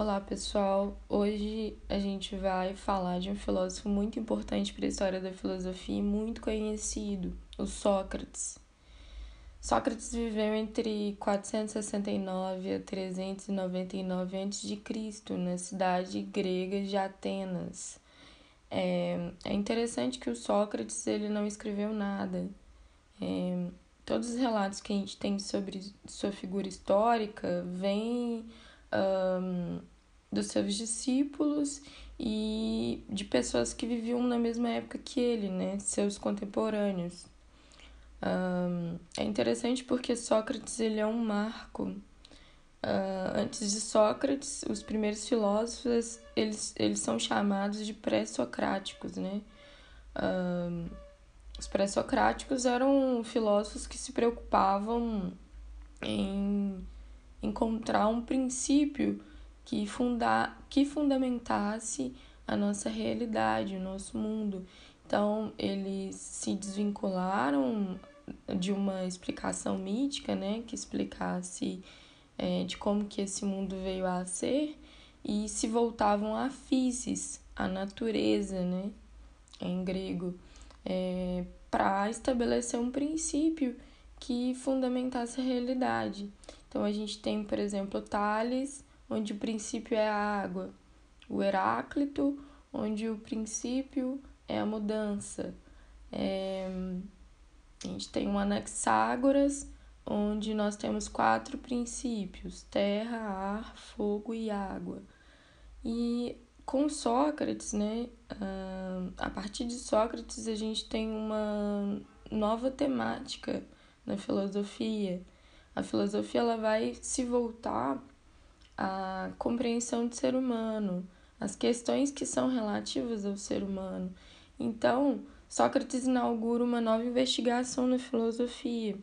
Olá, pessoal. Hoje a gente vai falar de um filósofo muito importante para a história da filosofia e muito conhecido, o Sócrates. Sócrates viveu entre 469 a 399 a.C. na cidade grega de Atenas. É, é interessante que o Sócrates ele não escreveu nada. É, todos os relatos que a gente tem sobre sua figura histórica vêm um, dos seus discípulos e de pessoas que viviam na mesma época que ele, né? Seus contemporâneos. Um, é interessante porque Sócrates ele é um marco. Uh, antes de Sócrates, os primeiros filósofos eles, eles são chamados de pré-socráticos, né? Os pré-socráticos eram filósofos que se preocupavam em encontrar um princípio que, funda que fundamentasse a nossa realidade, o nosso mundo. Então, eles se desvincularam de uma explicação mítica, né, que explicasse é, de como que esse mundo veio a ser e se voltavam à physis, a natureza, né, em grego, é, para estabelecer um princípio que fundamentasse a realidade. Então a gente tem, por exemplo, Tales, onde o princípio é a água, o Heráclito, onde o princípio é a mudança. É... A gente tem o Anaxágoras, onde nós temos quatro princípios: terra, ar, fogo e água. E com Sócrates, né, a partir de Sócrates, a gente tem uma nova temática na filosofia a filosofia ela vai se voltar à compreensão do ser humano, às questões que são relativas ao ser humano. Então, Sócrates inaugura uma nova investigação na filosofia,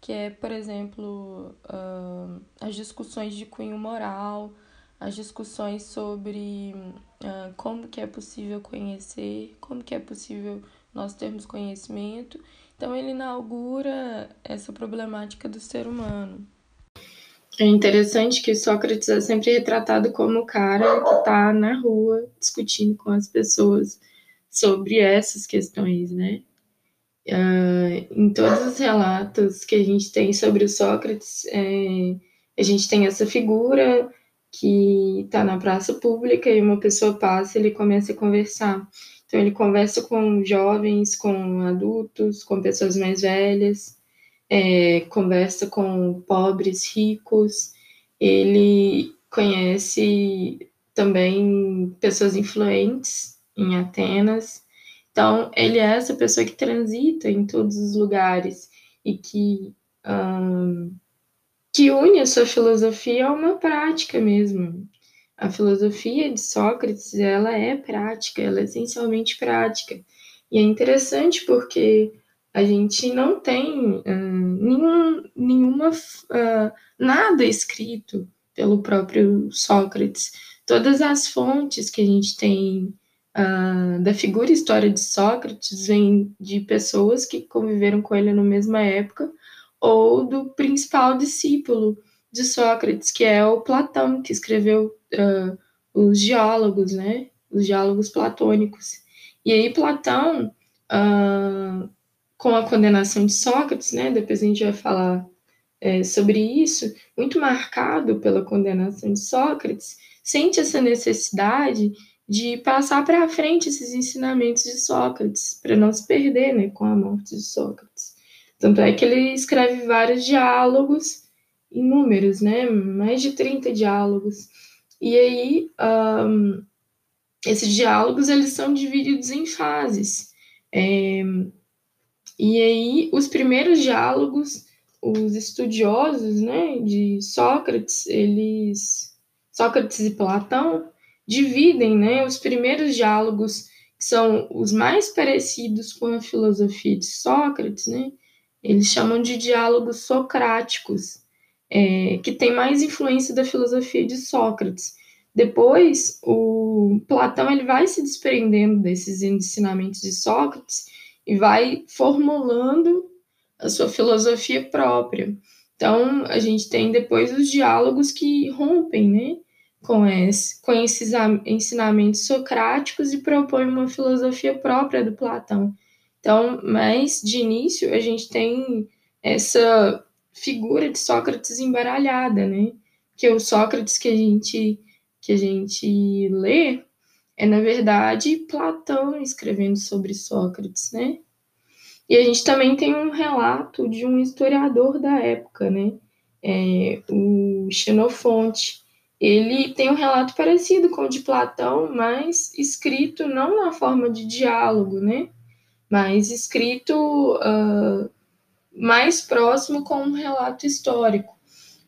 que é, por exemplo, uh, as discussões de cunho moral, as discussões sobre uh, como que é possível conhecer, como que é possível nós termos conhecimento então ele inaugura essa problemática do ser humano. É interessante que Sócrates é sempre retratado como o cara que está na rua discutindo com as pessoas sobre essas questões, né? Uh, em todos os relatos que a gente tem sobre o Sócrates, é, a gente tem essa figura que está na praça pública e uma pessoa passa e ele começa a conversar. Então, ele conversa com jovens, com adultos, com pessoas mais velhas, é, conversa com pobres, ricos, ele conhece também pessoas influentes em Atenas. Então, ele é essa pessoa que transita em todos os lugares e que, um, que une a sua filosofia a uma prática mesmo a filosofia de Sócrates ela é prática, ela é essencialmente prática. E é interessante porque a gente não tem uh, nenhum, nenhuma uh, nada escrito pelo próprio Sócrates. Todas as fontes que a gente tem uh, da figura e história de Sócrates vêm de pessoas que conviveram com ele na mesma época ou do principal discípulo de Sócrates, que é o Platão, que escreveu uh, os diálogos, né? Os diálogos platônicos. E aí Platão, uh, com a condenação de Sócrates, né? Depois a gente vai falar é, sobre isso, muito marcado pela condenação de Sócrates, sente essa necessidade de passar para frente esses ensinamentos de Sócrates, para não se perder né, com a morte de Sócrates. Tanto é que ele escreve vários diálogos inúmeros, né? Mais de 30 diálogos. E aí, um, esses diálogos, eles são divididos em fases. É, e aí, os primeiros diálogos, os estudiosos, né, de Sócrates, eles... Sócrates e Platão dividem, né, os primeiros diálogos que são os mais parecidos com a filosofia de Sócrates, né, eles chamam de diálogos socráticos, é, que tem mais influência da filosofia de Sócrates. Depois, o Platão ele vai se desprendendo desses ensinamentos de Sócrates e vai formulando a sua filosofia própria. Então, a gente tem depois os diálogos que rompem, né, com, esse, com esses ensinamentos socráticos e propõe uma filosofia própria do Platão. Então, mas de início a gente tem essa figura de Sócrates embaralhada, né? Que o Sócrates que a gente que a gente lê é na verdade Platão escrevendo sobre Sócrates, né? E a gente também tem um relato de um historiador da época, né? É, o Xenofonte. Ele tem um relato parecido com o de Platão, mas escrito não na forma de diálogo, né? Mas escrito uh, mais próximo com um relato histórico.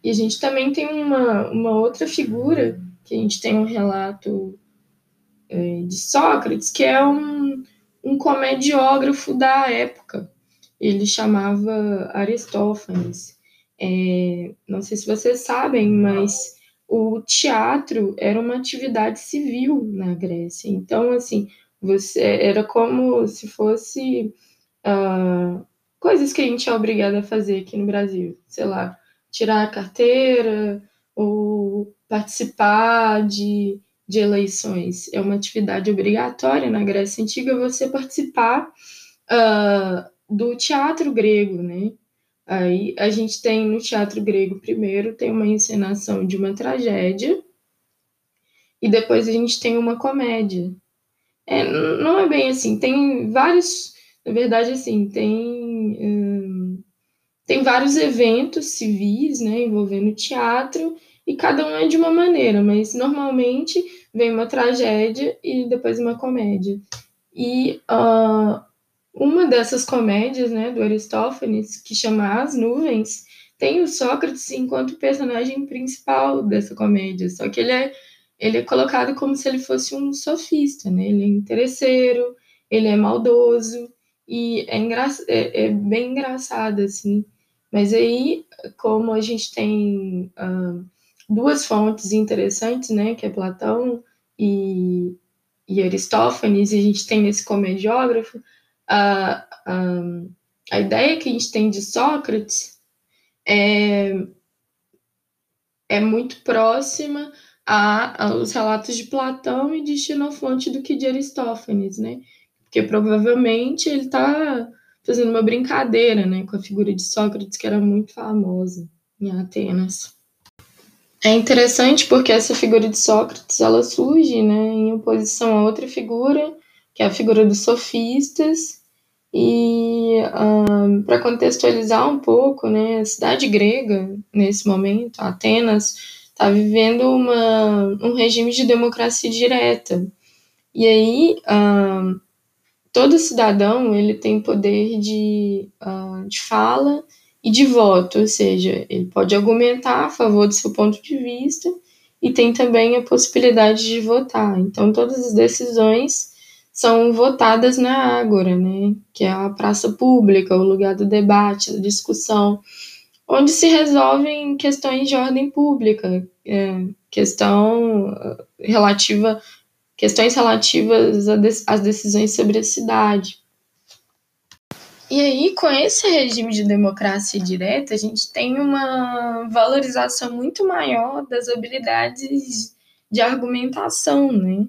E a gente também tem uma, uma outra figura, que a gente tem um relato é, de Sócrates, que é um, um comediógrafo da época. Ele chamava Aristófanes. É, não sei se vocês sabem, mas o teatro era uma atividade civil na Grécia. Então, assim, você era como se fosse uh, coisas que a gente é obrigado a fazer aqui no Brasil, sei lá, tirar a carteira ou participar de, de eleições. É uma atividade obrigatória na Grécia Antiga você participar uh, do teatro grego, né? Aí a gente tem no teatro grego primeiro tem uma encenação de uma tragédia e depois a gente tem uma comédia. É, não é bem assim, tem vários na verdade, assim, tem, tem vários eventos civis, né, envolvendo teatro, e cada um é de uma maneira, mas normalmente vem uma tragédia e depois uma comédia. E uh, uma dessas comédias, né, do Aristófanes, que chama As Nuvens, tem o Sócrates enquanto personagem principal dessa comédia, só que ele é, ele é colocado como se ele fosse um sofista, né, ele é interesseiro, ele é maldoso, e é, engra... é, é bem engraçado, assim. Mas aí, como a gente tem uh, duas fontes interessantes, né, que é Platão e, e Aristófanes, e a gente tem esse comediógrafo, uh, uh, a ideia que a gente tem de Sócrates é, é muito próxima a, aos relatos de Platão e de Xenofonte do que de Aristófanes, né? Porque provavelmente ele está fazendo uma brincadeira né, com a figura de Sócrates, que era muito famosa em Atenas. É interessante porque essa figura de Sócrates ela surge né, em oposição a outra figura, que é a figura dos sofistas. E um, para contextualizar um pouco, né, a cidade grega, nesse momento, Atenas, está vivendo uma, um regime de democracia direta. E aí, um, todo cidadão ele tem poder de, uh, de fala e de voto, ou seja, ele pode argumentar a favor do seu ponto de vista e tem também a possibilidade de votar. Então, todas as decisões são votadas na Ágora, né, que é a praça pública, o lugar do debate, da discussão, onde se resolvem questões de ordem pública, é, questão ah, relativa questões relativas às decisões sobre a cidade. E aí, com esse regime de democracia direta, a gente tem uma valorização muito maior das habilidades de argumentação, né?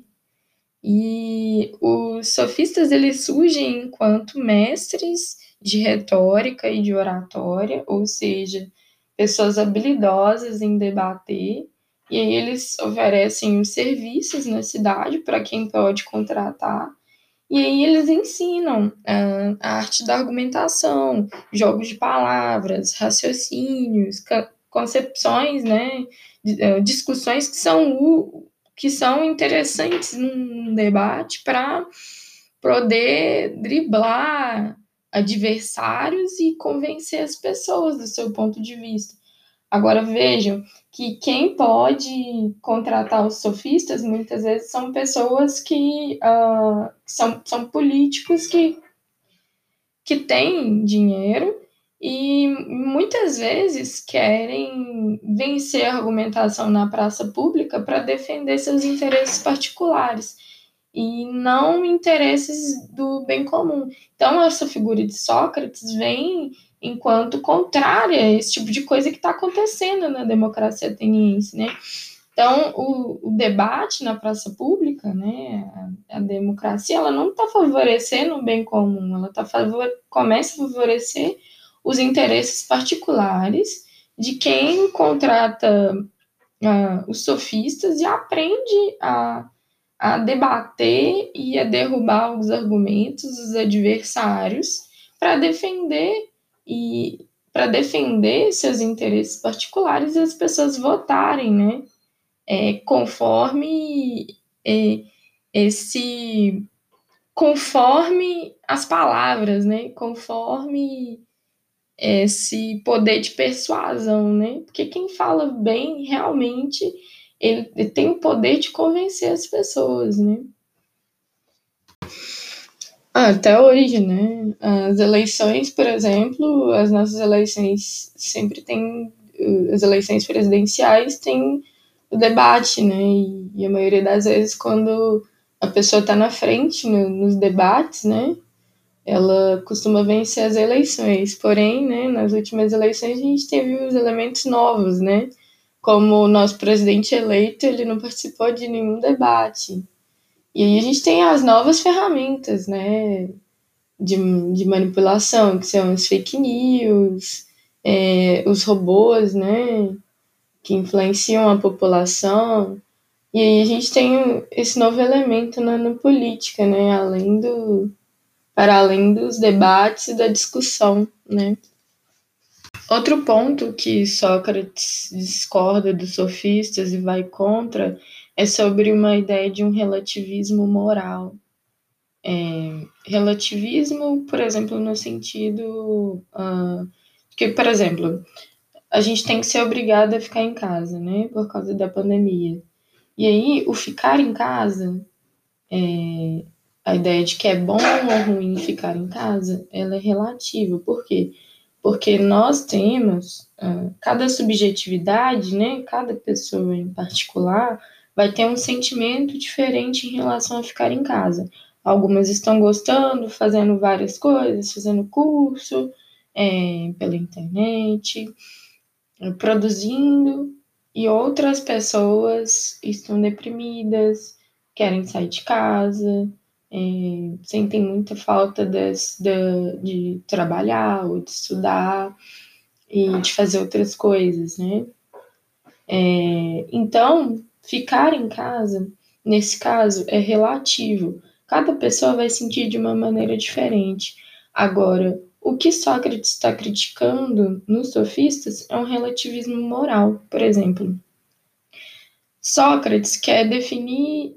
E os sofistas eles surgem enquanto mestres de retórica e de oratória, ou seja, pessoas habilidosas em debater e aí eles oferecem os serviços na cidade para quem pode contratar. E aí eles ensinam uh, a arte da argumentação, jogos de palavras, raciocínios, concepções, né, uh, discussões que são, que são interessantes num debate para poder driblar adversários e convencer as pessoas do seu ponto de vista. Agora vejam que quem pode contratar os sofistas muitas vezes são pessoas que uh, são, são políticos que, que têm dinheiro e muitas vezes querem vencer a argumentação na praça pública para defender seus interesses particulares e não interesses do bem comum. Então, essa figura de Sócrates vem enquanto contrária a esse tipo de coisa que está acontecendo na democracia ateniense, né? Então, o, o, debate na praça pública, né, a, a democracia, ela não está favorecendo o bem comum, ela tá favor, começa a favorecer os interesses particulares de quem contrata uh, os sofistas e aprende a, a debater e a derrubar os argumentos dos adversários para defender e para defender seus interesses particulares e as pessoas votarem, né? É, conforme é, esse conforme as palavras, né? Conforme esse poder de persuasão, né? Porque quem fala bem realmente ele, tem o poder de convencer as pessoas, né? Ah, até hoje, né? As eleições, por exemplo, as nossas eleições sempre tem as eleições presidenciais têm o debate, né? E, e, a maioria das vezes quando a pessoa está na frente no, nos debates, né? Ela costuma vencer as eleições. Porém, né? Nas últimas eleições a gente teve os elementos novos, né? Como o nosso presidente eleito, ele não participou de nenhum debate. E aí a gente tem as novas ferramentas, né, de, de manipulação, que são as fake news, é, os robôs, né, que influenciam a população. E aí a gente tem esse novo elemento na, na política, né, além do, para além dos debates e da discussão, né. Outro ponto que Sócrates discorda dos sofistas e vai contra é sobre uma ideia de um relativismo moral. É, relativismo, por exemplo, no sentido uh, que, por exemplo, a gente tem que ser obrigado a ficar em casa, né, por causa da pandemia. E aí, o ficar em casa, é, a ideia de que é bom ou ruim ficar em casa, ela é relativa. Por quê? Porque nós temos, uh, cada subjetividade, né, cada pessoa em particular, vai ter um sentimento diferente em relação a ficar em casa. Algumas estão gostando, fazendo várias coisas, fazendo curso é, pela internet, produzindo, e outras pessoas estão deprimidas, querem sair de casa, é, sentem muita falta de, de trabalhar ou de estudar e de fazer outras coisas, né? É, então, Ficar em casa, nesse caso, é relativo. Cada pessoa vai sentir de uma maneira diferente. Agora, o que Sócrates está criticando nos sofistas é um relativismo moral, por exemplo. Sócrates quer definir,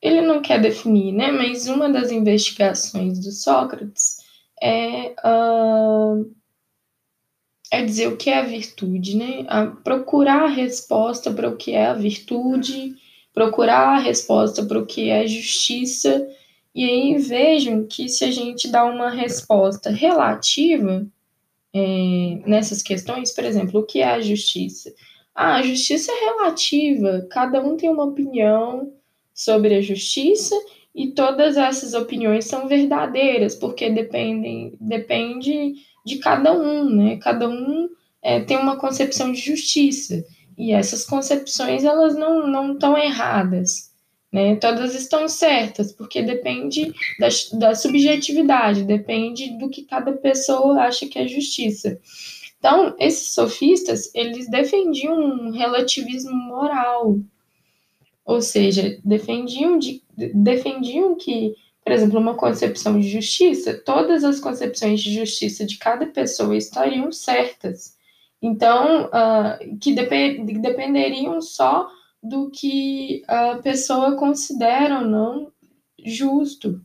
ele não quer definir, né? Mas uma das investigações do Sócrates é uh, é dizer o que é a virtude, né? A procurar a resposta para o que é a virtude, procurar a resposta para o que é justiça. E aí vejam que se a gente dá uma resposta relativa é, nessas questões, por exemplo, o que é a justiça? Ah, a justiça é relativa, cada um tem uma opinião sobre a justiça e todas essas opiniões são verdadeiras, porque dependem, depende de cada um, né? Cada um é, tem uma concepção de justiça e essas concepções elas não não estão erradas, né? Todas estão certas porque depende da, da subjetividade, depende do que cada pessoa acha que é justiça. Então, esses sofistas, eles defendiam um relativismo moral, ou seja, defendiam, de, defendiam que por exemplo, uma concepção de justiça, todas as concepções de justiça de cada pessoa estariam certas. Então, uh, que dep dependeriam só do que a pessoa considera ou não justo,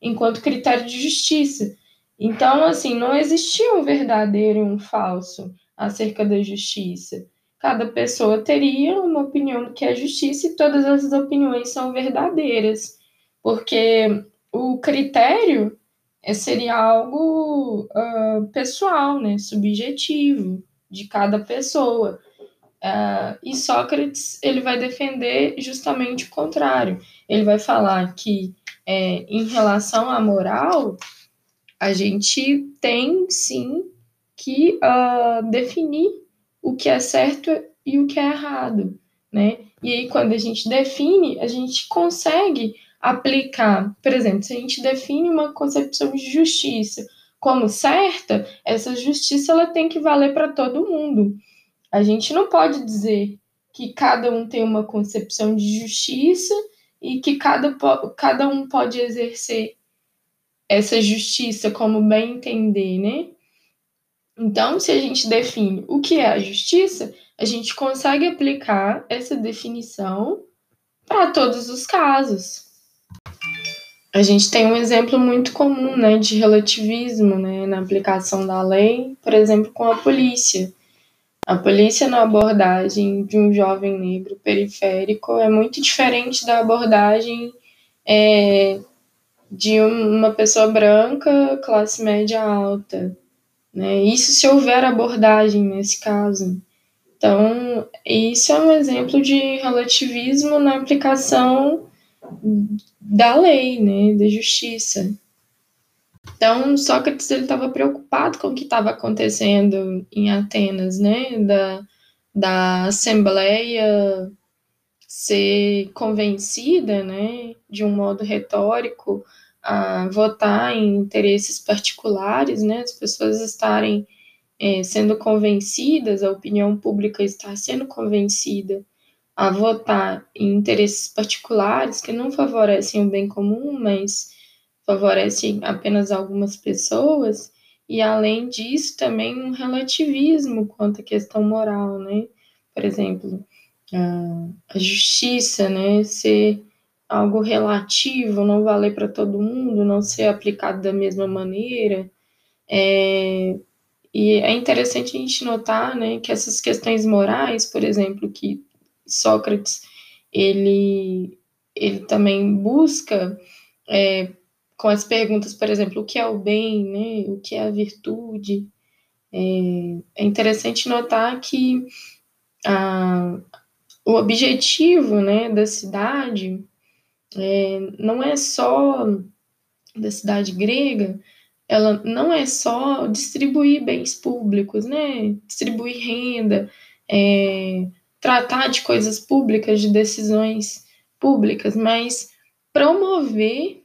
enquanto critério de justiça. Então, assim, não existia um verdadeiro e um falso acerca da justiça. Cada pessoa teria uma opinião do que é justiça e todas as opiniões são verdadeiras, porque o critério é, seria algo uh, pessoal, né, subjetivo de cada pessoa. Uh, e Sócrates ele vai defender justamente o contrário. Ele vai falar que é, em relação à moral, a gente tem sim que uh, definir o que é certo e o que é errado. né? E aí, quando a gente define, a gente consegue aplicar, por exemplo, se a gente define uma concepção de justiça como certa, essa justiça ela tem que valer para todo mundo. A gente não pode dizer que cada um tem uma concepção de justiça e que cada, cada um pode exercer essa justiça como bem entender, né? Então, se a gente define o que é a justiça, a gente consegue aplicar essa definição para todos os casos. A gente tem um exemplo muito comum né, de relativismo né, na aplicação da lei, por exemplo, com a polícia. A polícia na abordagem de um jovem negro periférico é muito diferente da abordagem é, de uma pessoa branca, classe média alta. Né? Isso se houver abordagem nesse caso. Então, isso é um exemplo de relativismo na aplicação da lei, né, da justiça. Então, Sócrates ele estava preocupado com o que estava acontecendo em Atenas, né, da, da Assembleia ser convencida, né, de um modo retórico, a votar em interesses particulares, né, as pessoas estarem é, sendo convencidas, a opinião pública estar sendo convencida a votar em interesses particulares que não favorecem o bem comum, mas favorecem apenas algumas pessoas, e além disso também um relativismo quanto à questão moral, né? Por exemplo, a, justiça, né, ser algo relativo, não valer para todo mundo, não ser aplicado da mesma maneira. É, e é interessante a gente notar, né, que essas questões morais, por exemplo, que Sócrates ele, ele também busca é, com as perguntas, por exemplo, o que é o bem, né? o que é a virtude. É, é interessante notar que a, o objetivo né, da cidade é, não é só da cidade grega, ela não é só distribuir bens públicos, né? distribuir renda, é, tratar de coisas públicas, de decisões públicas, mas promover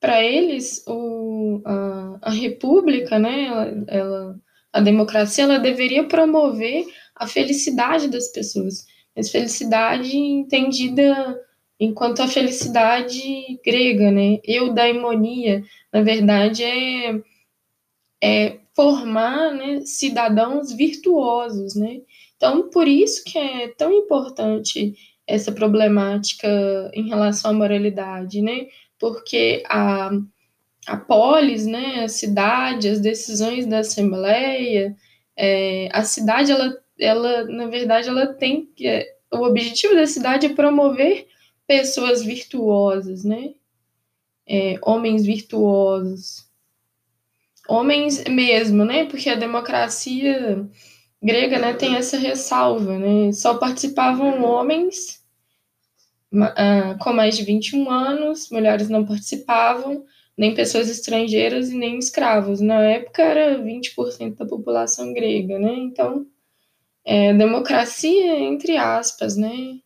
para eles o, a, a república, né, ela, ela, a democracia, ela deveria promover a felicidade das pessoas, mas felicidade entendida enquanto a felicidade grega, né, eudaimonia, na verdade é, é formar né, cidadãos virtuosos, né, então, por isso que é tão importante essa problemática em relação à moralidade, né? Porque a, a polis, né, a cidade, as decisões da Assembleia, é, a cidade, ela, ela, na verdade, ela tem que. O objetivo da cidade é promover pessoas virtuosas, né? É, homens virtuosos. Homens mesmo, né? Porque a democracia grega, né, tem essa ressalva, né? Só participavam homens uh, com mais de 21 anos, mulheres não participavam, nem pessoas estrangeiras e nem escravos. Na época era 20% da população grega, né? Então, é, democracia entre aspas, né?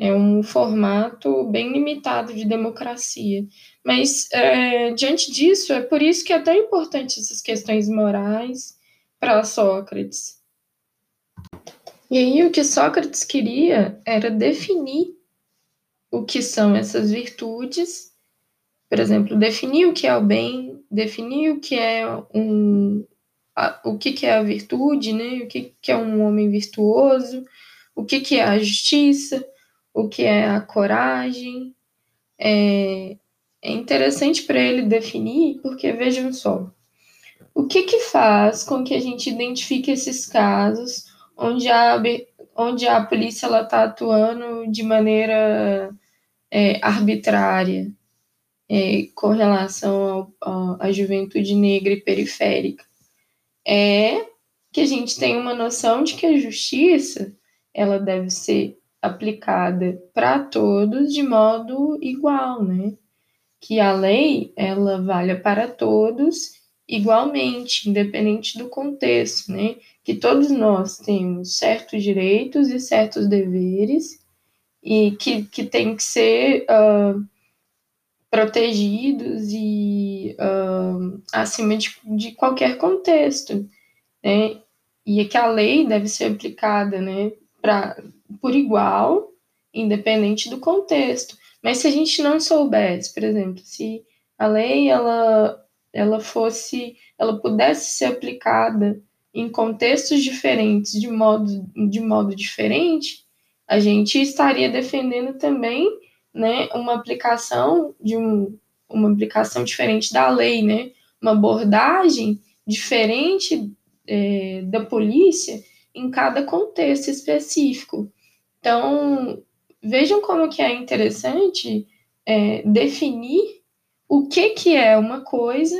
É um formato bem limitado de democracia. Mas, é, diante disso, é por isso que é tão importante essas questões morais para Sócrates e aí o que Sócrates queria era definir o que são essas virtudes, por exemplo, definir o que é o bem, definir o que é um a, o que, que é a virtude, né? O que, que é um homem virtuoso, o que, que é a justiça, o que é a coragem. É, é interessante para ele definir, porque vejam só, o que que faz com que a gente identifique esses casos onde a, onde a polícia está atuando de maneira é, arbitrária é, com relação à juventude negra e periférica. É que a gente tem uma noção de que a justiça ela deve ser aplicada para todos de modo igual, né? Que a lei ela valha para todos igualmente, independente do contexto, né? Que todos nós temos certos direitos e certos deveres e que, que tem que ser uh, protegidos e uh, acima de, de qualquer contexto, né? E é que a lei deve ser aplicada, né? Pra, por igual, independente do contexto. Mas se a gente não soubesse, por exemplo, se a lei ela ela fosse, ela pudesse ser aplicada em contextos diferentes, de modo, de modo diferente, a gente estaria defendendo também, né, uma aplicação de um, uma aplicação diferente da lei, né, uma abordagem diferente é, da polícia em cada contexto específico. Então, vejam como que é interessante é, definir o que, que é uma coisa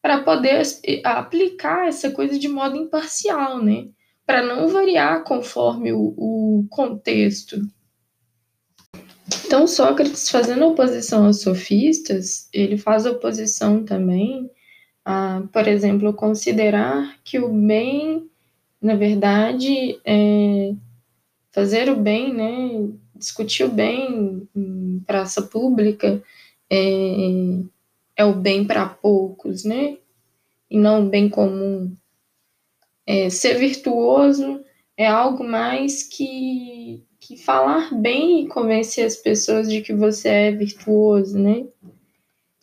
para poder aplicar essa coisa de modo imparcial, né? Para não variar conforme o, o contexto. Então, Sócrates, fazendo oposição aos sofistas, ele faz oposição também a, por exemplo, considerar que o bem, na verdade, é fazer o bem, né? Discutir o bem em praça pública é, é o bem para poucos, né? E não o bem comum. É, ser virtuoso é algo mais que, que falar bem e convencer as pessoas de que você é virtuoso, né?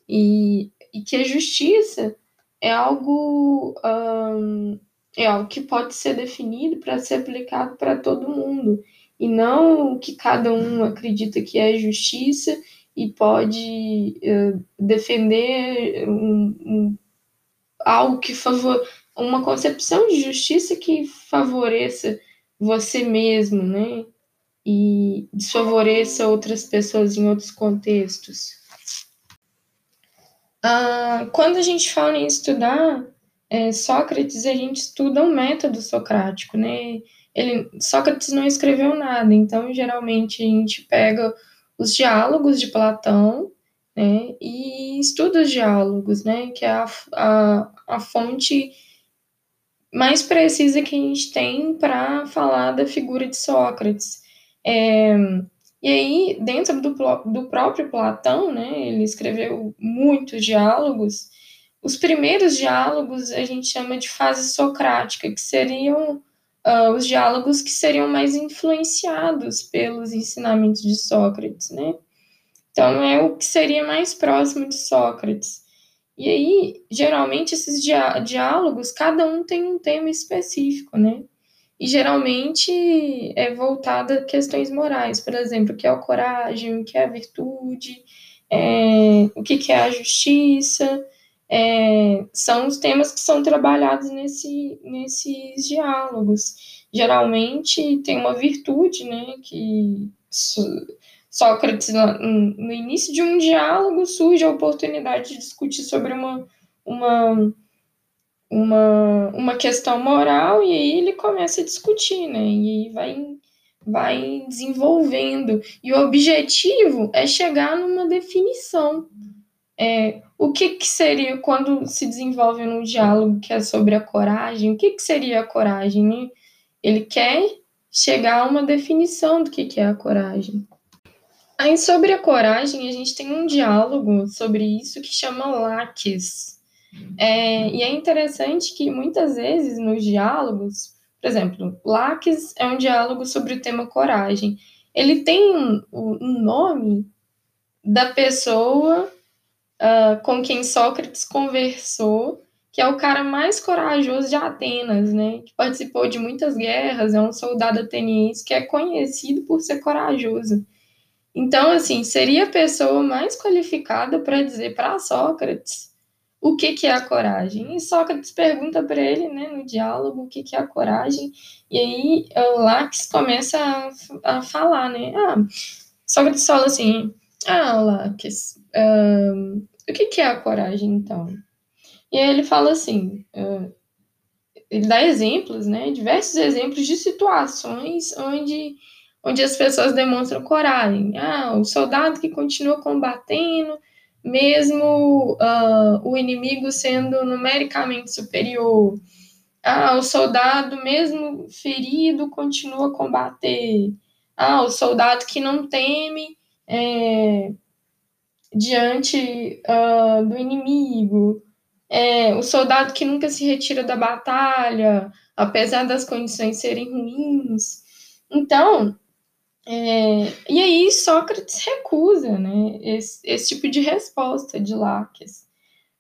E, e que a justiça é algo um, é algo que pode ser definido para ser aplicado para todo mundo e não o que cada um acredita que é justiça e pode uh, defender um, um, algo que favor uma concepção de justiça que favoreça você mesmo, né? E desfavoreça outras pessoas em outros contextos. Uh, quando a gente fala em estudar é, Sócrates, a gente estuda um método socrático, né? Ele, Sócrates não escreveu nada, então geralmente a gente pega os diálogos de Platão, né, e estuda os diálogos, né, que é a, a, a fonte mais precisa que a gente tem para falar da figura de Sócrates. É, e aí, dentro do, do próprio Platão, né, ele escreveu muitos diálogos. Os primeiros diálogos a gente chama de fase socrática, que seriam uh, os diálogos que seriam mais influenciados pelos ensinamentos de Sócrates, né? Então, é o que seria mais próximo de Sócrates. E aí, geralmente, esses diálogos, cada um tem um tema específico, né? E geralmente é voltado a questões morais, por exemplo, o que é a coragem, o que é a virtude, é, o que, que é a justiça, é, são os temas que são trabalhados nesse, nesses diálogos. Geralmente tem uma virtude, né, que Sócrates, no início de um diálogo, surge a oportunidade de discutir sobre uma, uma, uma, uma questão moral, e aí ele começa a discutir, né, e aí vai, vai desenvolvendo. E o objetivo é chegar numa definição. É, o que, que seria quando se desenvolve um diálogo que é sobre a coragem? O que, que seria a coragem? Ele quer chegar a uma definição do que, que é a coragem. Aí, sobre a coragem, a gente tem um diálogo sobre isso que chama Laques. É, e é interessante que muitas vezes nos diálogos, por exemplo, Laques é um diálogo sobre o tema coragem. Ele tem um, um nome da pessoa uh, com quem Sócrates conversou, que é o cara mais corajoso de Atenas, né? Que participou de muitas guerras, é um soldado ateniense que é conhecido por ser corajoso. Então, assim, seria a pessoa mais qualificada para dizer para Sócrates o que, que é a coragem. E Sócrates pergunta para ele, né, no diálogo, o que, que é a coragem. E aí o Lax começa a, a falar, né? Ah, Sócrates fala assim: Ah, Lax, um, o que, que é a coragem, então? E aí ele fala assim, uh, ele dá exemplos, né, diversos exemplos de situações onde, onde as pessoas demonstram coragem. Ah, o soldado que continua combatendo mesmo uh, o inimigo sendo numericamente superior. Ah, o soldado, mesmo ferido, continua a combater. Ah, o soldado que não teme é, diante uh, do inimigo. É, o soldado que nunca se retira da batalha, apesar das condições serem ruins. Então, é, e aí Sócrates recusa né, esse, esse tipo de resposta de Laques,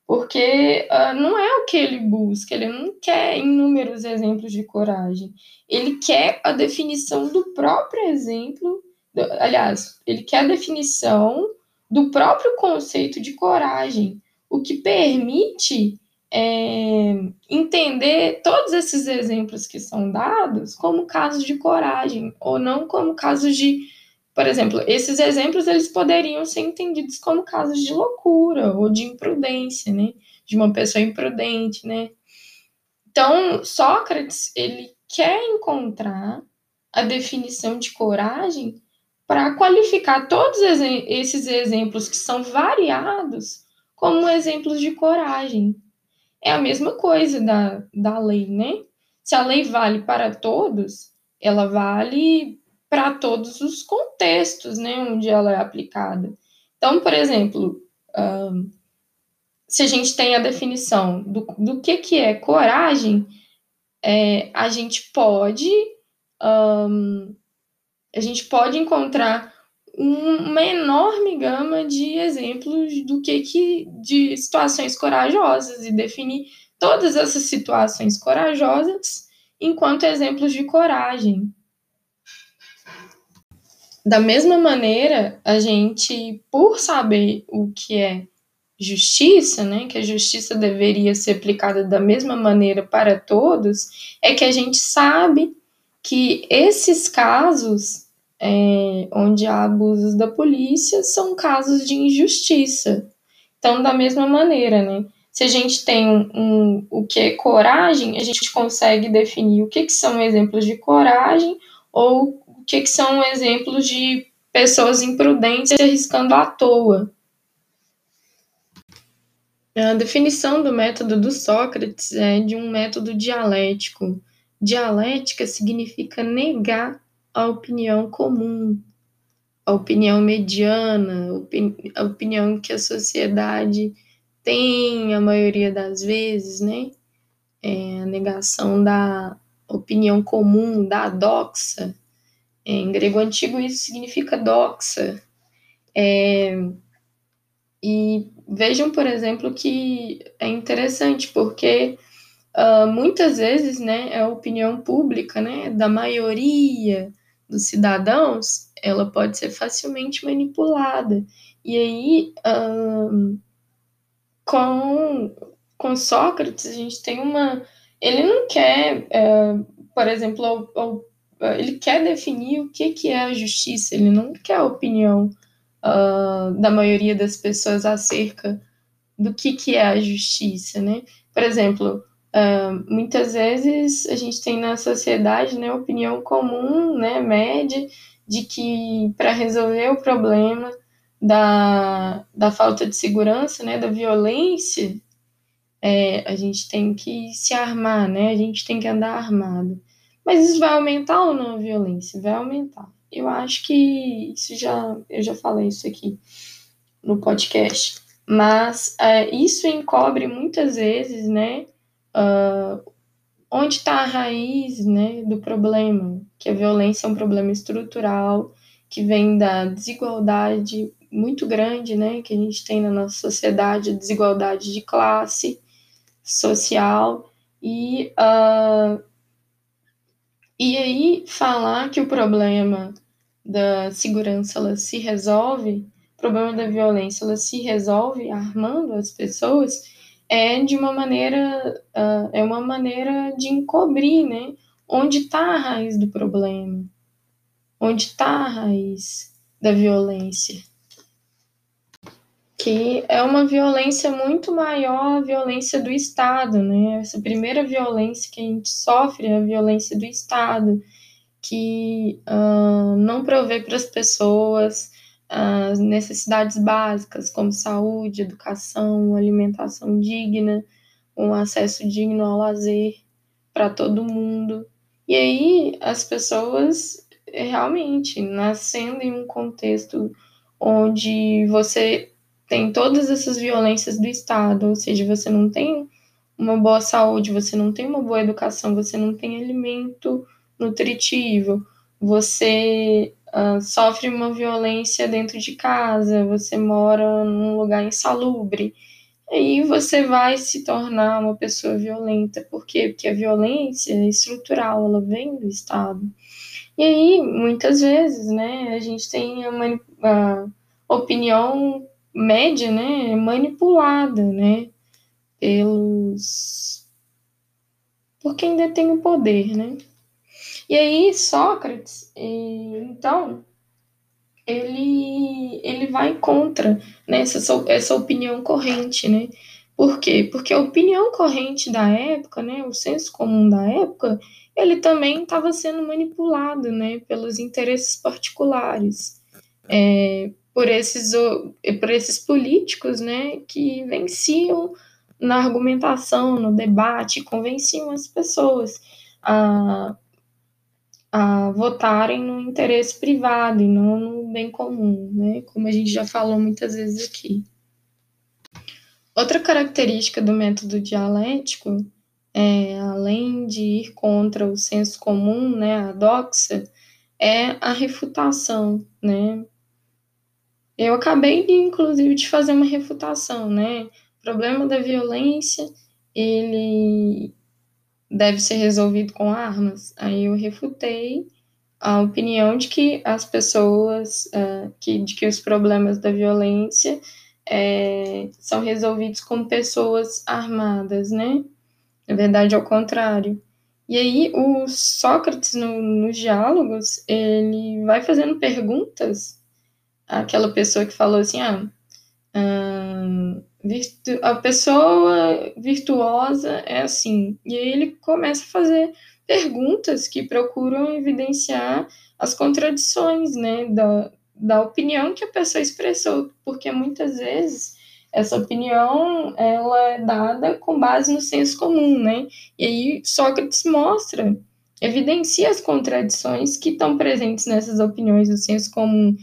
porque uh, não é o que ele busca, ele não quer inúmeros exemplos de coragem, ele quer a definição do próprio exemplo, do, aliás, ele quer a definição do próprio conceito de coragem, o que permite é, entender todos esses exemplos que são dados como casos de coragem ou não como casos de, por exemplo, esses exemplos eles poderiam ser entendidos como casos de loucura ou de imprudência, né? De uma pessoa imprudente, né? Então, Sócrates, ele quer encontrar a definição de coragem para qualificar todos esses exemplos que são variados como exemplos de coragem. É a mesma coisa da, da lei, né? Se a lei vale para todos, ela vale para todos os contextos, né, onde ela é aplicada. Então, por exemplo, um, se a gente tem a definição do, do que, que é coragem, é, a gente pode um, a gente pode encontrar uma enorme gama de exemplos do que, que de situações corajosas e definir todas essas situações corajosas enquanto exemplos de coragem. Da mesma maneira, a gente, por saber o que é justiça, né, que a justiça deveria ser aplicada da mesma maneira para todos, é que a gente sabe que esses casos é, onde há abusos da polícia são casos de injustiça. Então, da mesma maneira, né? Se a gente tem um, um, o que é coragem, a gente consegue definir o que, que são exemplos de coragem ou o que, que são exemplos de pessoas imprudentes arriscando à toa. A definição do método do Sócrates é de um método dialético. Dialética significa negar a opinião comum, a opinião mediana, a opinião que a sociedade tem a maioria das vezes, né? É a negação da opinião comum, da doxa. É, em grego antigo isso significa doxa. É, e vejam, por exemplo, que é interessante, porque uh, muitas vezes né, é a opinião pública né, da maioria dos cidadãos, ela pode ser facilmente manipulada. E aí, um, com, com Sócrates, a gente tem uma. Ele não quer, é, por exemplo, ele quer definir o que, que é a justiça, ele não quer a opinião uh, da maioria das pessoas acerca do que, que é a justiça, né? Por exemplo, Uh, muitas vezes a gente tem na sociedade né, opinião comum, né, média, de que para resolver o problema da, da falta de segurança, né, da violência, é, a gente tem que se armar, né, a gente tem que andar armado. Mas isso vai aumentar ou não a violência? Vai aumentar. Eu acho que isso já, eu já falei isso aqui no podcast. Mas é, isso encobre muitas vezes, né, uh, onde está a raiz né, do problema, que a violência é um problema estrutural, que vem da desigualdade muito grande né, que a gente tem na nossa sociedade, desigualdade de classe social, e, uh, e aí falar que o problema da segurança ela se resolve, o problema da violência ela se resolve armando as pessoas, é de uma maneira, uh, é uma maneira de encobrir, né? Onde está a raiz do problema? Onde está a raiz da violência? Que é uma violência muito maior a violência do Estado, né? Essa primeira violência que a gente sofre é a violência do Estado, que uh, não provê para as pessoas as necessidades básicas, como saúde, educação, alimentação digna, um acesso digno ao lazer para todo mundo. E aí as pessoas realmente nascendo em um contexto onde você tem todas essas violências do Estado, ou seja, você não tem uma boa saúde, você não tem uma boa educação, você não tem alimento nutritivo, você uh, sofre uma violência dentro de casa, você mora num lugar insalubre, aí você vai se tornar uma pessoa violenta. Por quê? Porque a violência é estrutural, ela vem do Estado. E aí, muitas vezes, né, a gente tem a opinião média, né, manipulada, né, pelos por quem detém o poder, né? E aí Sócrates, então, ele ele vai contra né, essa, essa opinião corrente, né? Por quê? Porque a opinião corrente da época, né, o senso comum da época, ele também estava sendo manipulado, né, pelos interesses particulares. É, por esses, por esses políticos né, que venciam na argumentação, no debate, convenciam as pessoas a, a votarem no interesse privado e não no bem comum, né, como a gente já falou muitas vezes aqui. Outra característica do método dialético, é, além de ir contra o senso comum, né, a doxa, é a refutação, né, eu acabei, inclusive, de fazer uma refutação, né? O problema da violência, ele deve ser resolvido com armas. Aí eu refutei a opinião de que as pessoas, uh, que, de que os problemas da violência é, são resolvidos com pessoas armadas, né? Na verdade, ao contrário. E aí, o Sócrates, no, nos diálogos, ele vai fazendo perguntas aquela pessoa que falou assim, ah, hum, a pessoa virtuosa é assim. E aí ele começa a fazer perguntas que procuram evidenciar as contradições, né, da, da opinião que a pessoa expressou, porque muitas vezes essa opinião ela é dada com base no senso comum, né? E aí Sócrates mostra, evidencia as contradições que estão presentes nessas opiniões do senso comum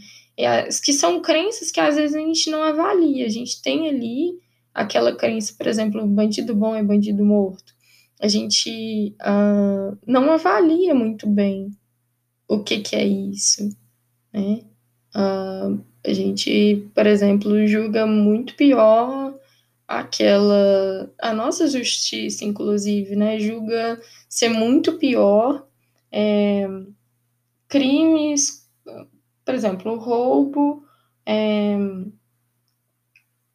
que são crenças que às vezes a gente não avalia. A gente tem ali aquela crença, por exemplo, bandido bom é bandido morto. A gente uh, não avalia muito bem o que, que é isso, né? Uh, a gente, por exemplo, julga muito pior aquela a nossa justiça, inclusive, né? Julga ser muito pior é, crimes por exemplo, o roubo é,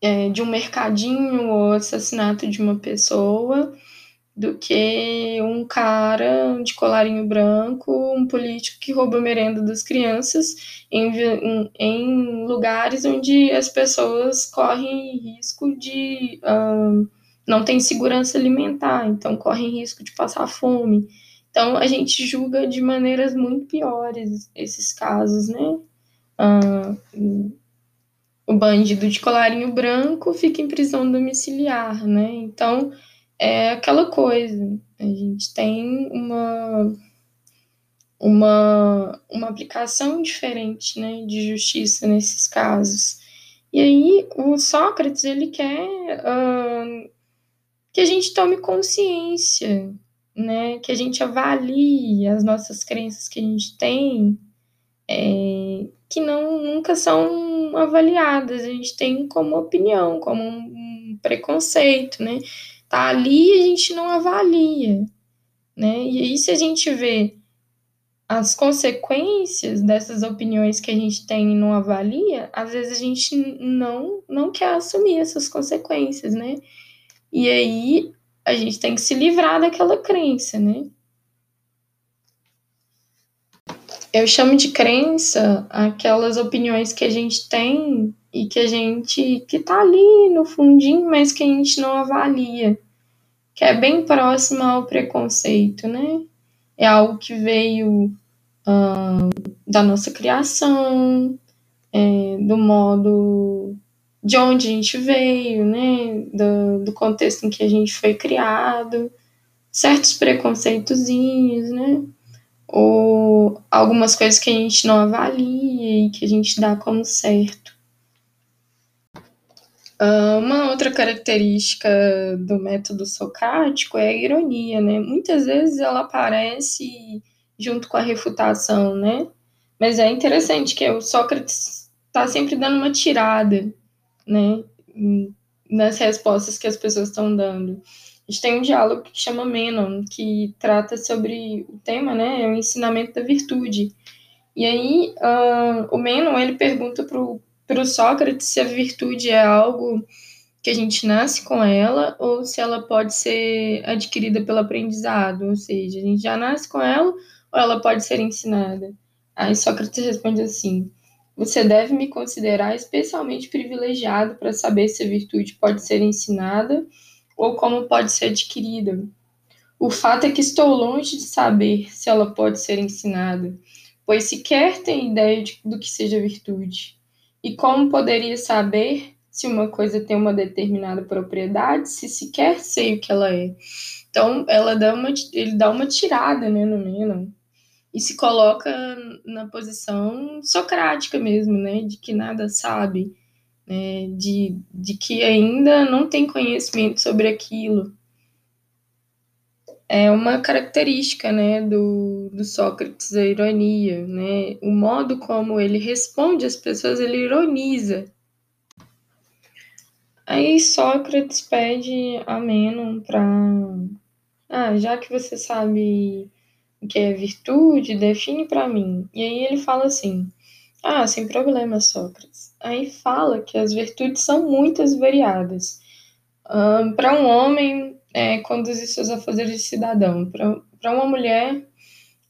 é, de um mercadinho ou assassinato de uma pessoa do que um cara de colarinho branco, um político que rouba merenda das crianças em, em, em lugares onde as pessoas correm risco de uh, não tem segurança alimentar, então correm risco de passar fome. Então, a gente julga de maneiras muito piores esses casos, né? Ah, o bandido de colarinho branco fica em prisão domiciliar, né? Então, é aquela coisa. A gente tem uma, uma, uma aplicação diferente, né, de justiça nesses casos. E aí, o Sócrates, ele quer uh, que a gente tome consciência né, que a gente avalie as nossas crenças que a gente tem, é, que não nunca são avaliadas, a gente tem como opinião, como um preconceito, né? Tá ali a gente não avalia, né? E aí se a gente vê as consequências dessas opiniões que a gente tem e não avalia, às vezes a gente não não quer assumir essas consequências, né? E aí a gente tem que se livrar daquela crença, né? Eu chamo de crença aquelas opiniões que a gente tem e que a gente que tá ali no fundinho, mas que a gente não avalia, que é bem próxima ao preconceito, né? É algo que veio uh, da nossa criação, é, do modo de onde a gente veio, né? Do, do contexto em que a gente foi criado, certos preconceitozinhos, né? Ou algumas coisas que a gente não avalia e que a gente dá como certo. Ah, uma outra característica do método socrático é a ironia, né? Muitas vezes ela aparece junto com a refutação, né? Mas é interessante que o Sócrates está sempre dando uma tirada, né? Nas respostas que as pessoas estão dando. A gente tem um diálogo que chama Menon, que trata sobre o tema, né? É o ensinamento da virtude. E aí, uh, o Menon, ele pergunta para o Sócrates se a virtude é algo que a gente nasce com ela ou se ela pode ser adquirida pelo aprendizado, ou seja, a gente já nasce com ela ou ela pode ser ensinada. Aí Sócrates responde assim: Você deve me considerar especialmente privilegiado para saber se a virtude pode ser ensinada ou como pode ser adquirida. O fato é que estou longe de saber se ela pode ser ensinada, pois sequer tenho ideia de, do que seja virtude. E como poderia saber se uma coisa tem uma determinada propriedade, se sequer sei o que ela é? Então, ela dá uma, ele dá uma tirada né, no Menon e se coloca na posição socrática mesmo, né, de que nada sabe, né, de, de que ainda não tem conhecimento sobre aquilo é uma característica né, do, do Sócrates, a ironia. Né? O modo como ele responde às pessoas, ele ironiza. Aí Sócrates pede a Menon para. Ah, já que você sabe que é virtude, define para mim. E aí ele fala assim: Ah, sem problema, Sócrates. Aí fala que as virtudes são muitas variadas. Um, para um homem, é, conduzir seus afazeres de cidadão. Para uma mulher,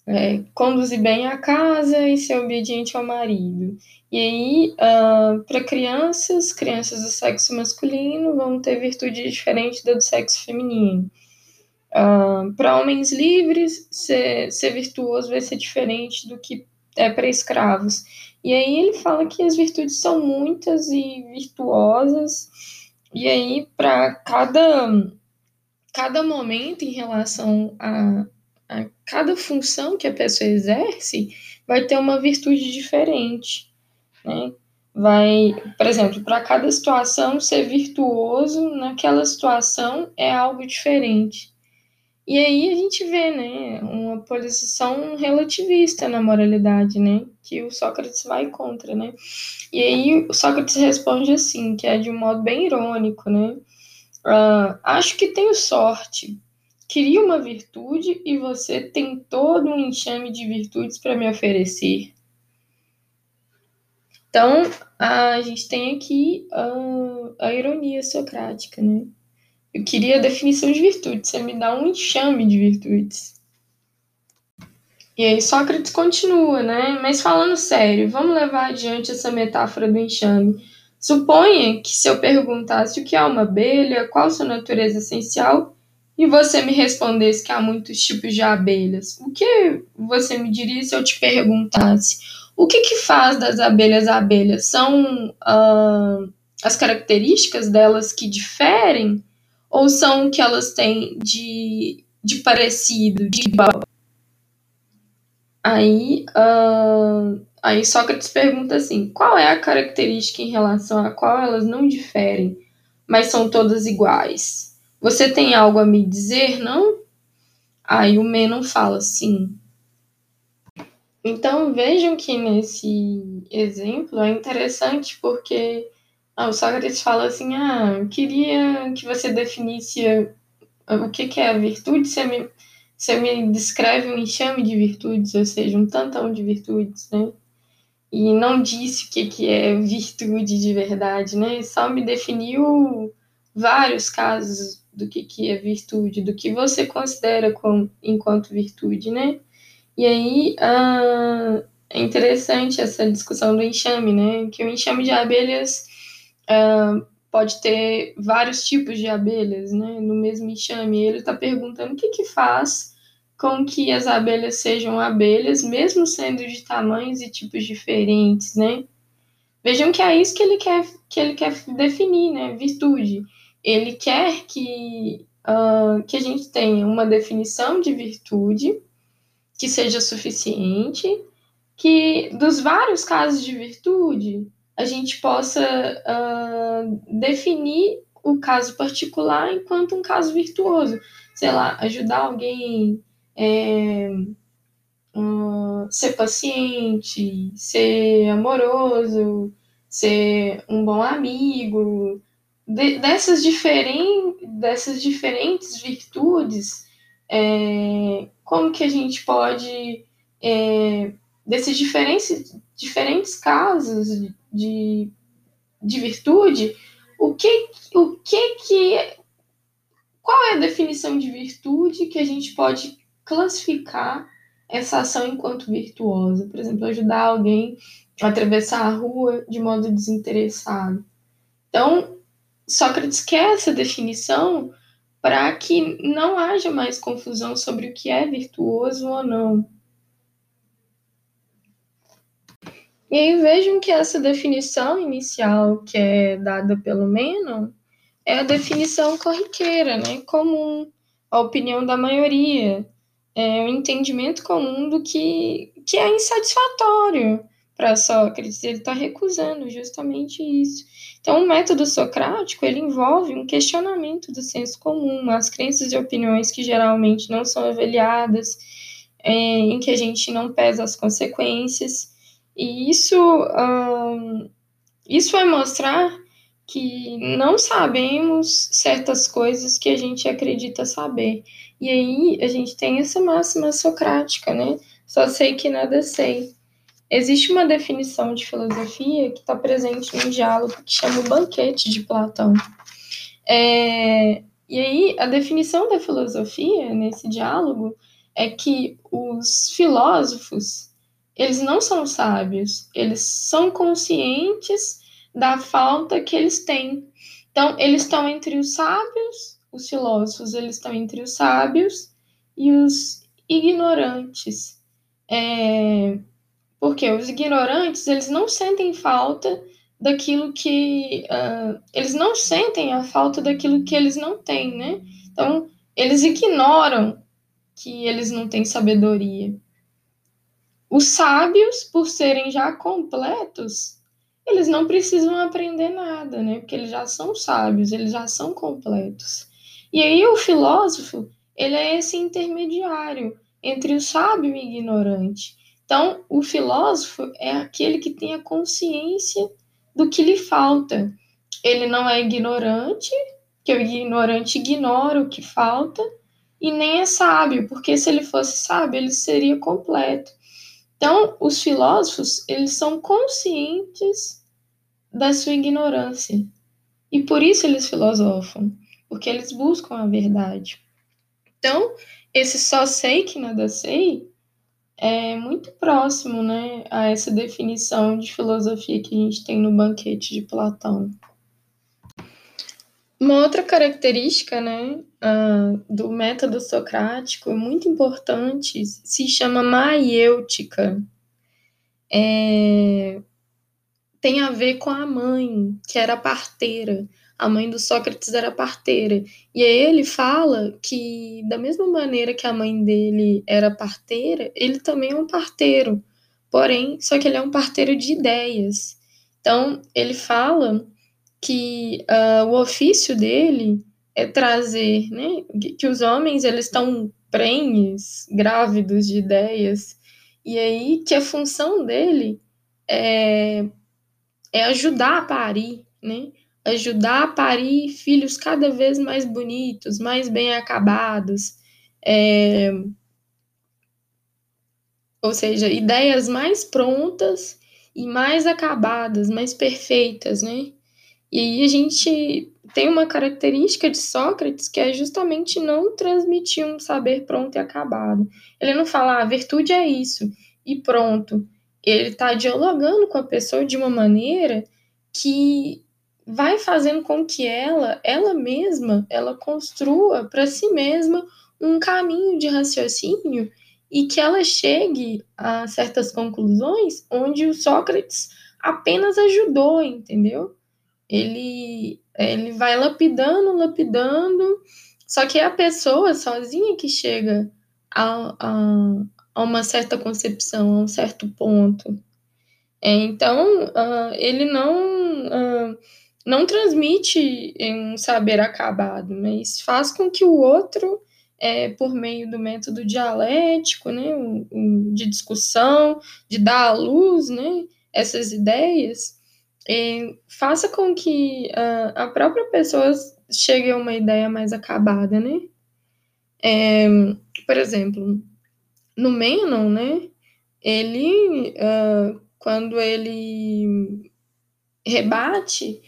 é, conduzir bem a casa e ser obediente ao marido. E aí, uh, para crianças, crianças do sexo masculino vão ter virtude diferente da do sexo feminino. Uh, para homens livres, ser, ser virtuoso vai ser diferente do que é para escravos. E aí ele fala que as virtudes são muitas e virtuosas, e aí para cada cada momento em relação a, a cada função que a pessoa exerce vai ter uma virtude diferente, né? Vai, por exemplo, para cada situação ser virtuoso naquela situação é algo diferente. E aí a gente vê, né, uma posição relativista na moralidade, né, que o Sócrates vai contra, né. E aí o Sócrates responde assim, que é de um modo bem irônico, né, Uh, acho que tenho sorte. Queria uma virtude e você tem todo um enxame de virtudes para me oferecer. Então, a gente tem aqui a, a ironia socrática, né? Eu queria a definição de virtude, você me dá um enxame de virtudes. E aí Sócrates continua, né? Mas falando sério, vamos levar adiante essa metáfora do enxame. Suponha que se eu perguntasse o que é uma abelha, qual sua natureza essencial, e você me respondesse que há muitos tipos de abelhas, o que você me diria se eu te perguntasse o que, que faz das abelhas abelhas? São uh, as características delas que diferem ou são o que elas têm de, de parecido, de igual? Aí uh, Aí Sócrates pergunta assim: qual é a característica em relação a qual elas não diferem, mas são todas iguais? Você tem algo a me dizer, não? Aí o Menon fala sim. Então vejam que nesse exemplo é interessante porque ah, o Sócrates fala assim: ah, queria que você definisse o que, que é a virtude, você me, você me descreve um enxame de virtudes, ou seja, um tantão de virtudes, né? e não disse o que, que é virtude de verdade, né? Só me definiu vários casos do que, que é virtude, do que você considera com, enquanto virtude, né? E aí ah, é interessante essa discussão do enxame, né? Que o enxame de abelhas pode ter vários tipos de abelhas, né? No mesmo enxame. Ele está perguntando o que, que faz com que as abelhas sejam abelhas, mesmo sendo de tamanhos e tipos diferentes, né? Vejam que é isso que ele quer, que ele quer definir, né? Virtude. Ele quer que, uh, que a gente tenha uma definição de virtude que seja suficiente, que dos vários casos de virtude a gente possa uh, definir o caso particular enquanto um caso virtuoso. Sei lá, ajudar alguém. É, uh, ser paciente, ser amoroso, ser um bom amigo, de, dessas, diferen, dessas diferentes virtudes, é, como que a gente pode, é, desses diferentes, diferentes casos de, de virtude, o que, o que que, qual é a definição de virtude que a gente pode classificar essa ação enquanto virtuosa. Por exemplo, ajudar alguém a atravessar a rua de modo desinteressado. Então, Sócrates quer essa definição para que não haja mais confusão sobre o que é virtuoso ou não. E aí vejam que essa definição inicial que é dada pelo Menon é a definição corriqueira, né, comum, a opinião da maioria, é, um entendimento comum do que, que é insatisfatório para Sócrates. Ele está recusando justamente isso. Então, o método socrático ele envolve um questionamento do senso comum, as crenças e opiniões que geralmente não são avaliadas, é, em que a gente não pesa as consequências. E isso, isso vai mostrar que não sabemos certas coisas que a gente acredita saber. E aí a gente tem essa máxima socrática, né? Só sei que nada sei. Existe uma definição de filosofia que está presente no diálogo que chama o banquete de Platão. É, e aí a definição da filosofia nesse diálogo é que os filósofos eles não são sábios, eles são conscientes da falta que eles têm. Então, eles estão entre os sábios os filósofos eles estão entre os sábios e os ignorantes. É, porque os ignorantes eles não sentem falta daquilo que uh, eles não sentem a falta daquilo que eles não têm, né? Então eles ignoram que eles não têm sabedoria. Os sábios, por serem já completos, eles não precisam aprender nada, né? Porque eles já são sábios, eles já são completos. E aí o filósofo, ele é esse intermediário entre o sábio e o ignorante. Então, o filósofo é aquele que tem a consciência do que lhe falta. Ele não é ignorante, que o ignorante ignora o que falta, e nem é sábio, porque se ele fosse sábio, ele seria completo. Então, os filósofos, eles são conscientes da sua ignorância. E por isso eles filosofam porque eles buscam a verdade. Então, esse só sei que nada sei é muito próximo né, a essa definição de filosofia que a gente tem no banquete de Platão. Uma outra característica né, uh, do método socrático muito importante se chama maiêutica. É, tem a ver com a mãe, que era parteira a mãe do Sócrates era parteira. E aí ele fala que, da mesma maneira que a mãe dele era parteira, ele também é um parteiro. Porém, só que ele é um parteiro de ideias. Então, ele fala que uh, o ofício dele é trazer, né, que os homens eles estão prenhes, grávidos de ideias, e aí que a função dele é, é ajudar a parir, né? ajudar a parir filhos cada vez mais bonitos, mais bem acabados, é, ou seja, ideias mais prontas e mais acabadas, mais perfeitas, né? E aí a gente tem uma característica de Sócrates que é justamente não transmitir um saber pronto e acabado. Ele não fala, ah, a virtude é isso, e pronto. Ele está dialogando com a pessoa de uma maneira que vai fazendo com que ela, ela mesma, ela construa para si mesma um caminho de raciocínio e que ela chegue a certas conclusões onde o Sócrates apenas ajudou, entendeu? Ele, ele vai lapidando, lapidando, só que é a pessoa sozinha que chega a, a, a uma certa concepção, a um certo ponto. É, então, uh, ele não, uh, não transmite um saber acabado, mas faz com que o outro, é, por meio do método dialético, né, um, um, de discussão, de dar à luz né, essas ideias, é, faça com que uh, a própria pessoa chegue a uma ideia mais acabada, né? É, por exemplo, no Menon, né, ele, uh, quando ele rebate,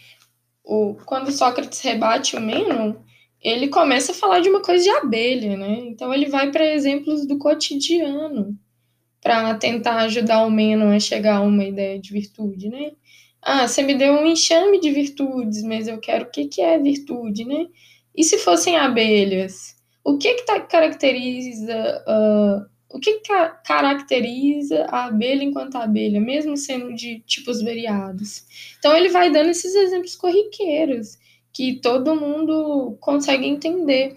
o, quando Sócrates rebate o Menon, ele começa a falar de uma coisa de abelha, né? Então ele vai para exemplos do cotidiano para tentar ajudar o Menon a chegar a uma ideia de virtude, né? Ah, você me deu um enxame de virtudes, mas eu quero o que, que é virtude, né? E se fossem abelhas? O que que tá, caracteriza uh, o que ca caracteriza a abelha enquanto abelha, mesmo sendo de tipos variados? Então ele vai dando esses exemplos corriqueiros que todo mundo consegue entender.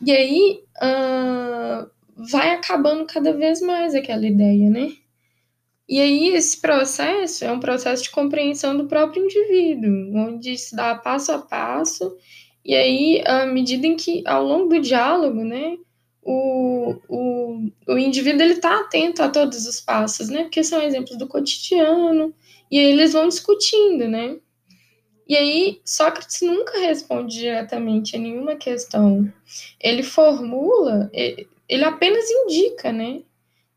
E aí uh, vai acabando cada vez mais aquela ideia, né? E aí, esse processo é um processo de compreensão do próprio indivíduo, onde se dá passo a passo, e aí, à medida em que, ao longo do diálogo, né, o, o, o indivíduo está atento a todos os passos, né, porque são exemplos do cotidiano, e aí eles vão discutindo, né. E aí, Sócrates nunca responde diretamente a nenhuma questão. Ele formula, ele apenas indica, né,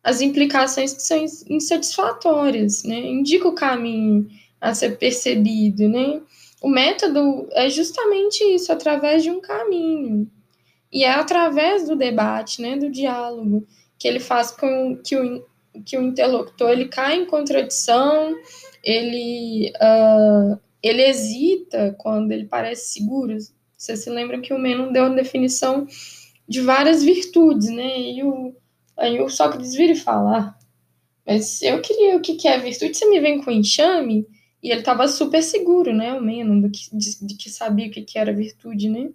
as implicações que são insatisfatórias, né? Indica o caminho a ser percebido, né? O método é justamente isso, através de um caminho. E é através do debate, né, do diálogo, que ele faz com que o, que o interlocutor ele cai em contradição, ele, uh, ele hesita quando ele parece seguro. Você se lembra que o Menon deu uma definição de várias virtudes, né? E o, Aí o Sócrates vira e fala: ah, Mas eu queria o que, que é virtude, você me vem com enxame? E ele estava super seguro, né? O Menon, do que, de, de, que sabia o que, que era virtude, né?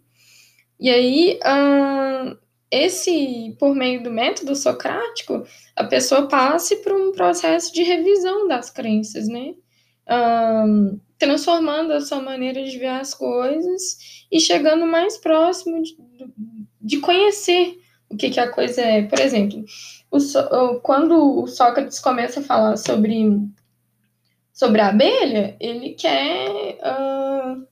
E aí, uh, esse, por meio do método socrático, a pessoa passe por um processo de revisão das crenças, né? Uh, transformando a sua maneira de ver as coisas e chegando mais próximo de, de conhecer o que, que a coisa é. Por exemplo, o, quando o Sócrates começa a falar sobre, sobre a abelha, ele quer, uh,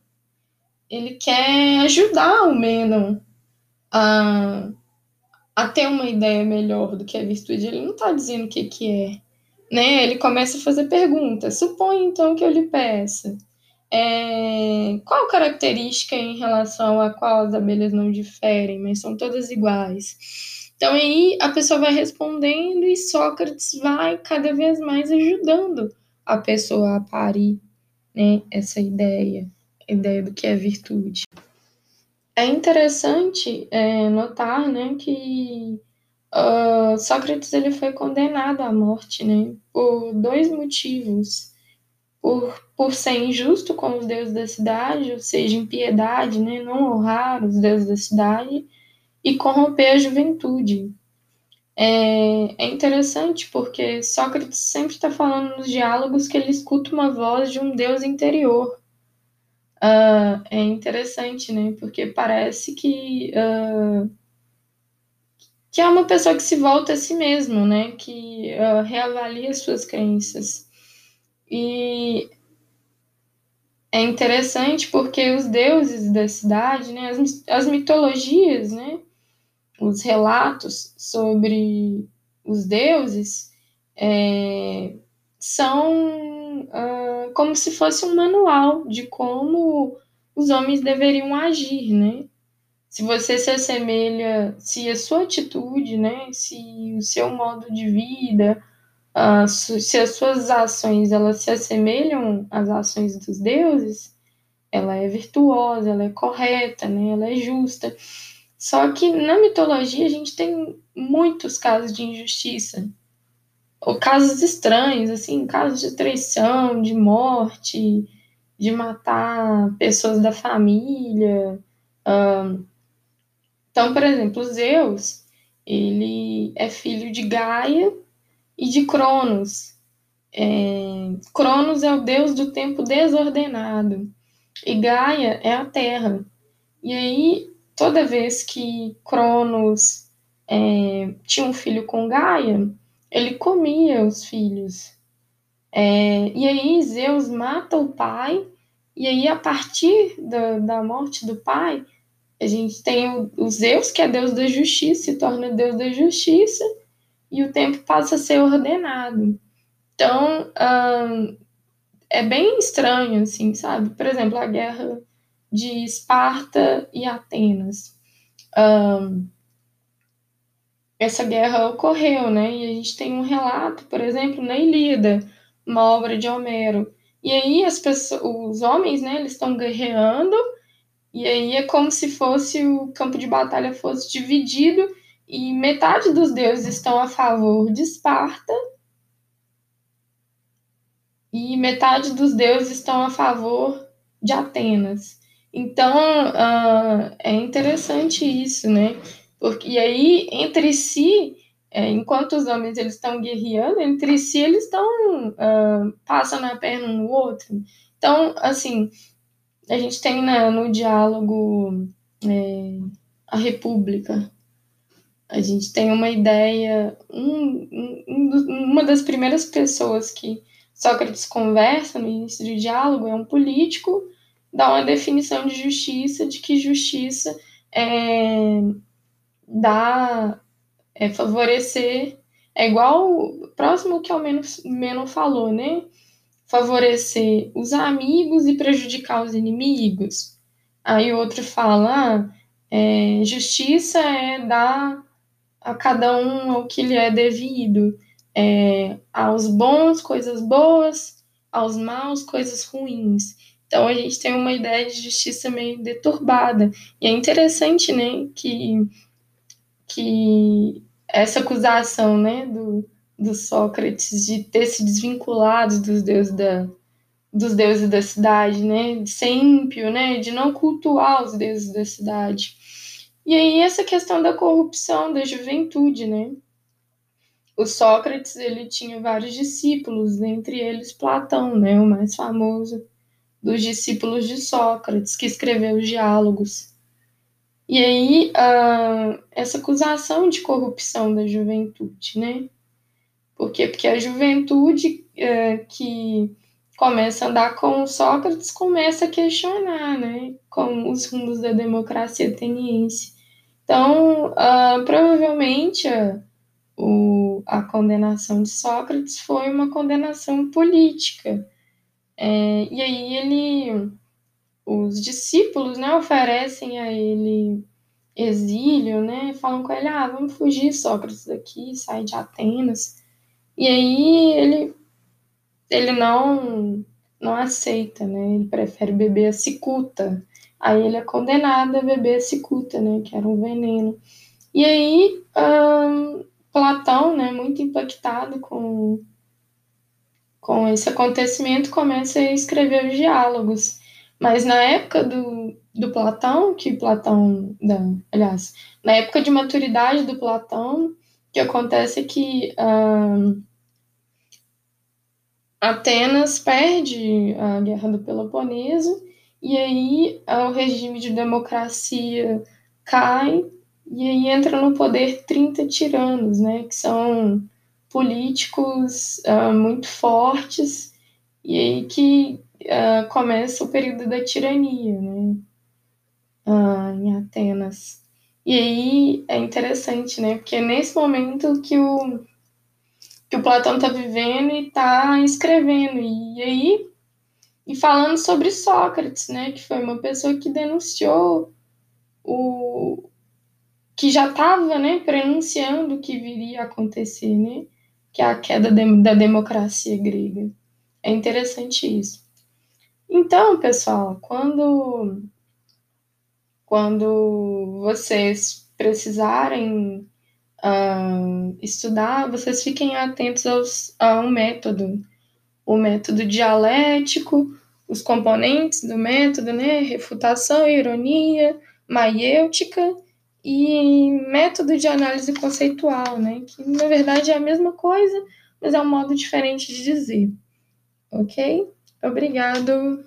ele quer ajudar o Menon a, a ter uma ideia melhor do que a virtude. Ele não está dizendo o que, que é. Né? Ele começa a fazer perguntas. Suponha então que eu lhe peça. É, qual característica em relação a qual as abelhas não diferem, mas são todas iguais? Então aí a pessoa vai respondendo e Sócrates vai cada vez mais ajudando a pessoa a parir né, essa ideia, a ideia do que é virtude. É interessante é, notar né, que uh, Sócrates ele foi condenado à morte né, por dois motivos por, por ser injusto com os deuses da cidade, ou seja, impiedade, né, não honrar os deuses da cidade e corromper a juventude. É, é interessante porque Sócrates sempre está falando nos diálogos que ele escuta uma voz de um deus interior. Uh, é interessante, né? Porque parece que uh, que é uma pessoa que se volta a si mesmo, né? Que uh, reavalia suas crenças. E é interessante porque os deuses da cidade, né, as, as mitologias, né, os relatos sobre os deuses é, são uh, como se fosse um manual de como os homens deveriam agir, né? Se você se assemelha, se a sua atitude, né, se o seu modo de vida, se as suas ações elas se assemelham às ações dos deuses, ela é virtuosa, ela é correta, né? ela é justa. Só que na mitologia a gente tem muitos casos de injustiça. casos estranhos, assim, casos de traição, de morte, de matar pessoas da família. então, por exemplo, Zeus, ele é filho de Gaia e de Cronos. É, Cronos é o deus do tempo desordenado e Gaia é a terra. E aí, toda vez que Cronos é, tinha um filho com Gaia, ele comia os filhos. É, e aí Zeus mata o pai, e aí a partir da, da morte do pai, a gente tem o, o, Zeus, que é Deus da justiça, se torna Deus da justiça, e o tempo passa a ser ordenado. Então, hum, é bem estranho, assim, sabe? Por exemplo, a guerra de Esparta e Atenas. Hum, essa guerra ocorreu, né? E a gente tem um relato, por exemplo, na Ilíada, uma obra de Homero. E aí as pessoas, os homens, né, eles estão guerreando, e aí é como se fosse o campo de batalha fosse dividido e metade dos deuses estão a favor de Esparta e metade dos deuses estão a favor de Atenas. Então, uh, é interessante isso, né? Porque, e aí, entre si, é, enquanto os homens eles estão guerreando, entre si eles estão uh, passando a perna um no outro. Então, assim, a gente tem né, no diálogo é, a República, a gente tem uma ideia, um, um, uma das primeiras pessoas que Sócrates conversa no início do diálogo é um político, dá uma definição de justiça, de que justiça é dar, é favorecer, é igual, próximo que ao menos Menon falou, né? Favorecer os amigos e prejudicar os inimigos. Aí outro fala, ah, é, justiça é dar a cada um o que lhe é devido, é, aos bons coisas boas, aos maus coisas ruins. Então a gente tem uma ideia de justiça meio deturbada. E é interessante, né, que que essa acusação né, do, do Sócrates de ter se desvinculado dos deuses da, dos deuses da cidade, né, de ser ímpio, né, de não cultuar os deuses da cidade. E aí essa questão da corrupção da juventude, né? O Sócrates ele tinha vários discípulos, entre eles Platão, né, o mais famoso dos discípulos de Sócrates, que escreveu os diálogos. E aí, uh, essa acusação de corrupção da juventude, né? Por quê? Porque a juventude uh, que começa a andar com Sócrates começa a questionar, né? Com os rumos da democracia ateniense. Então, uh, provavelmente a, o, a condenação de Sócrates foi uma condenação política. É, e aí ele os discípulos, né, oferecem a ele exílio, né, falam com ele, ah, vamos fugir, Sócrates, daqui, sair de Atenas. E aí ele, ele não, não aceita, né, ele prefere beber a cicuta. Aí ele é condenado a beber cicuta, né, que era um veneno. E aí hum, Platão, né, muito impactado com, com esse acontecimento, começa a escrever os diálogos. Mas na época do, do Platão, que Platão, da, aliás, na época de maturidade do Platão, que acontece é que uh, Atenas perde a guerra do Peloponeso e aí uh, o regime de democracia cai e aí entra no poder 30 tiranos, né, que são políticos uh, muito fortes e aí que uh, começa o período da tirania, né? Uh, em Atenas. E aí é interessante, né? Porque é nesse momento que o, que o Platão está vivendo e está escrevendo. E aí, e falando sobre Sócrates, né? Que foi uma pessoa que denunciou o que já estava, né, prenunciando o que viria a acontecer, né? Que é a queda de, da democracia grega. É interessante isso. Então, pessoal, quando quando vocês precisarem uh, estudar, vocês fiquem atentos aos, a um método, o método dialético, os componentes do método, né? Refutação, ironia, maiêutica e método de análise conceitual, né? Que na verdade é a mesma coisa, mas é um modo diferente de dizer. Ok? Obrigado.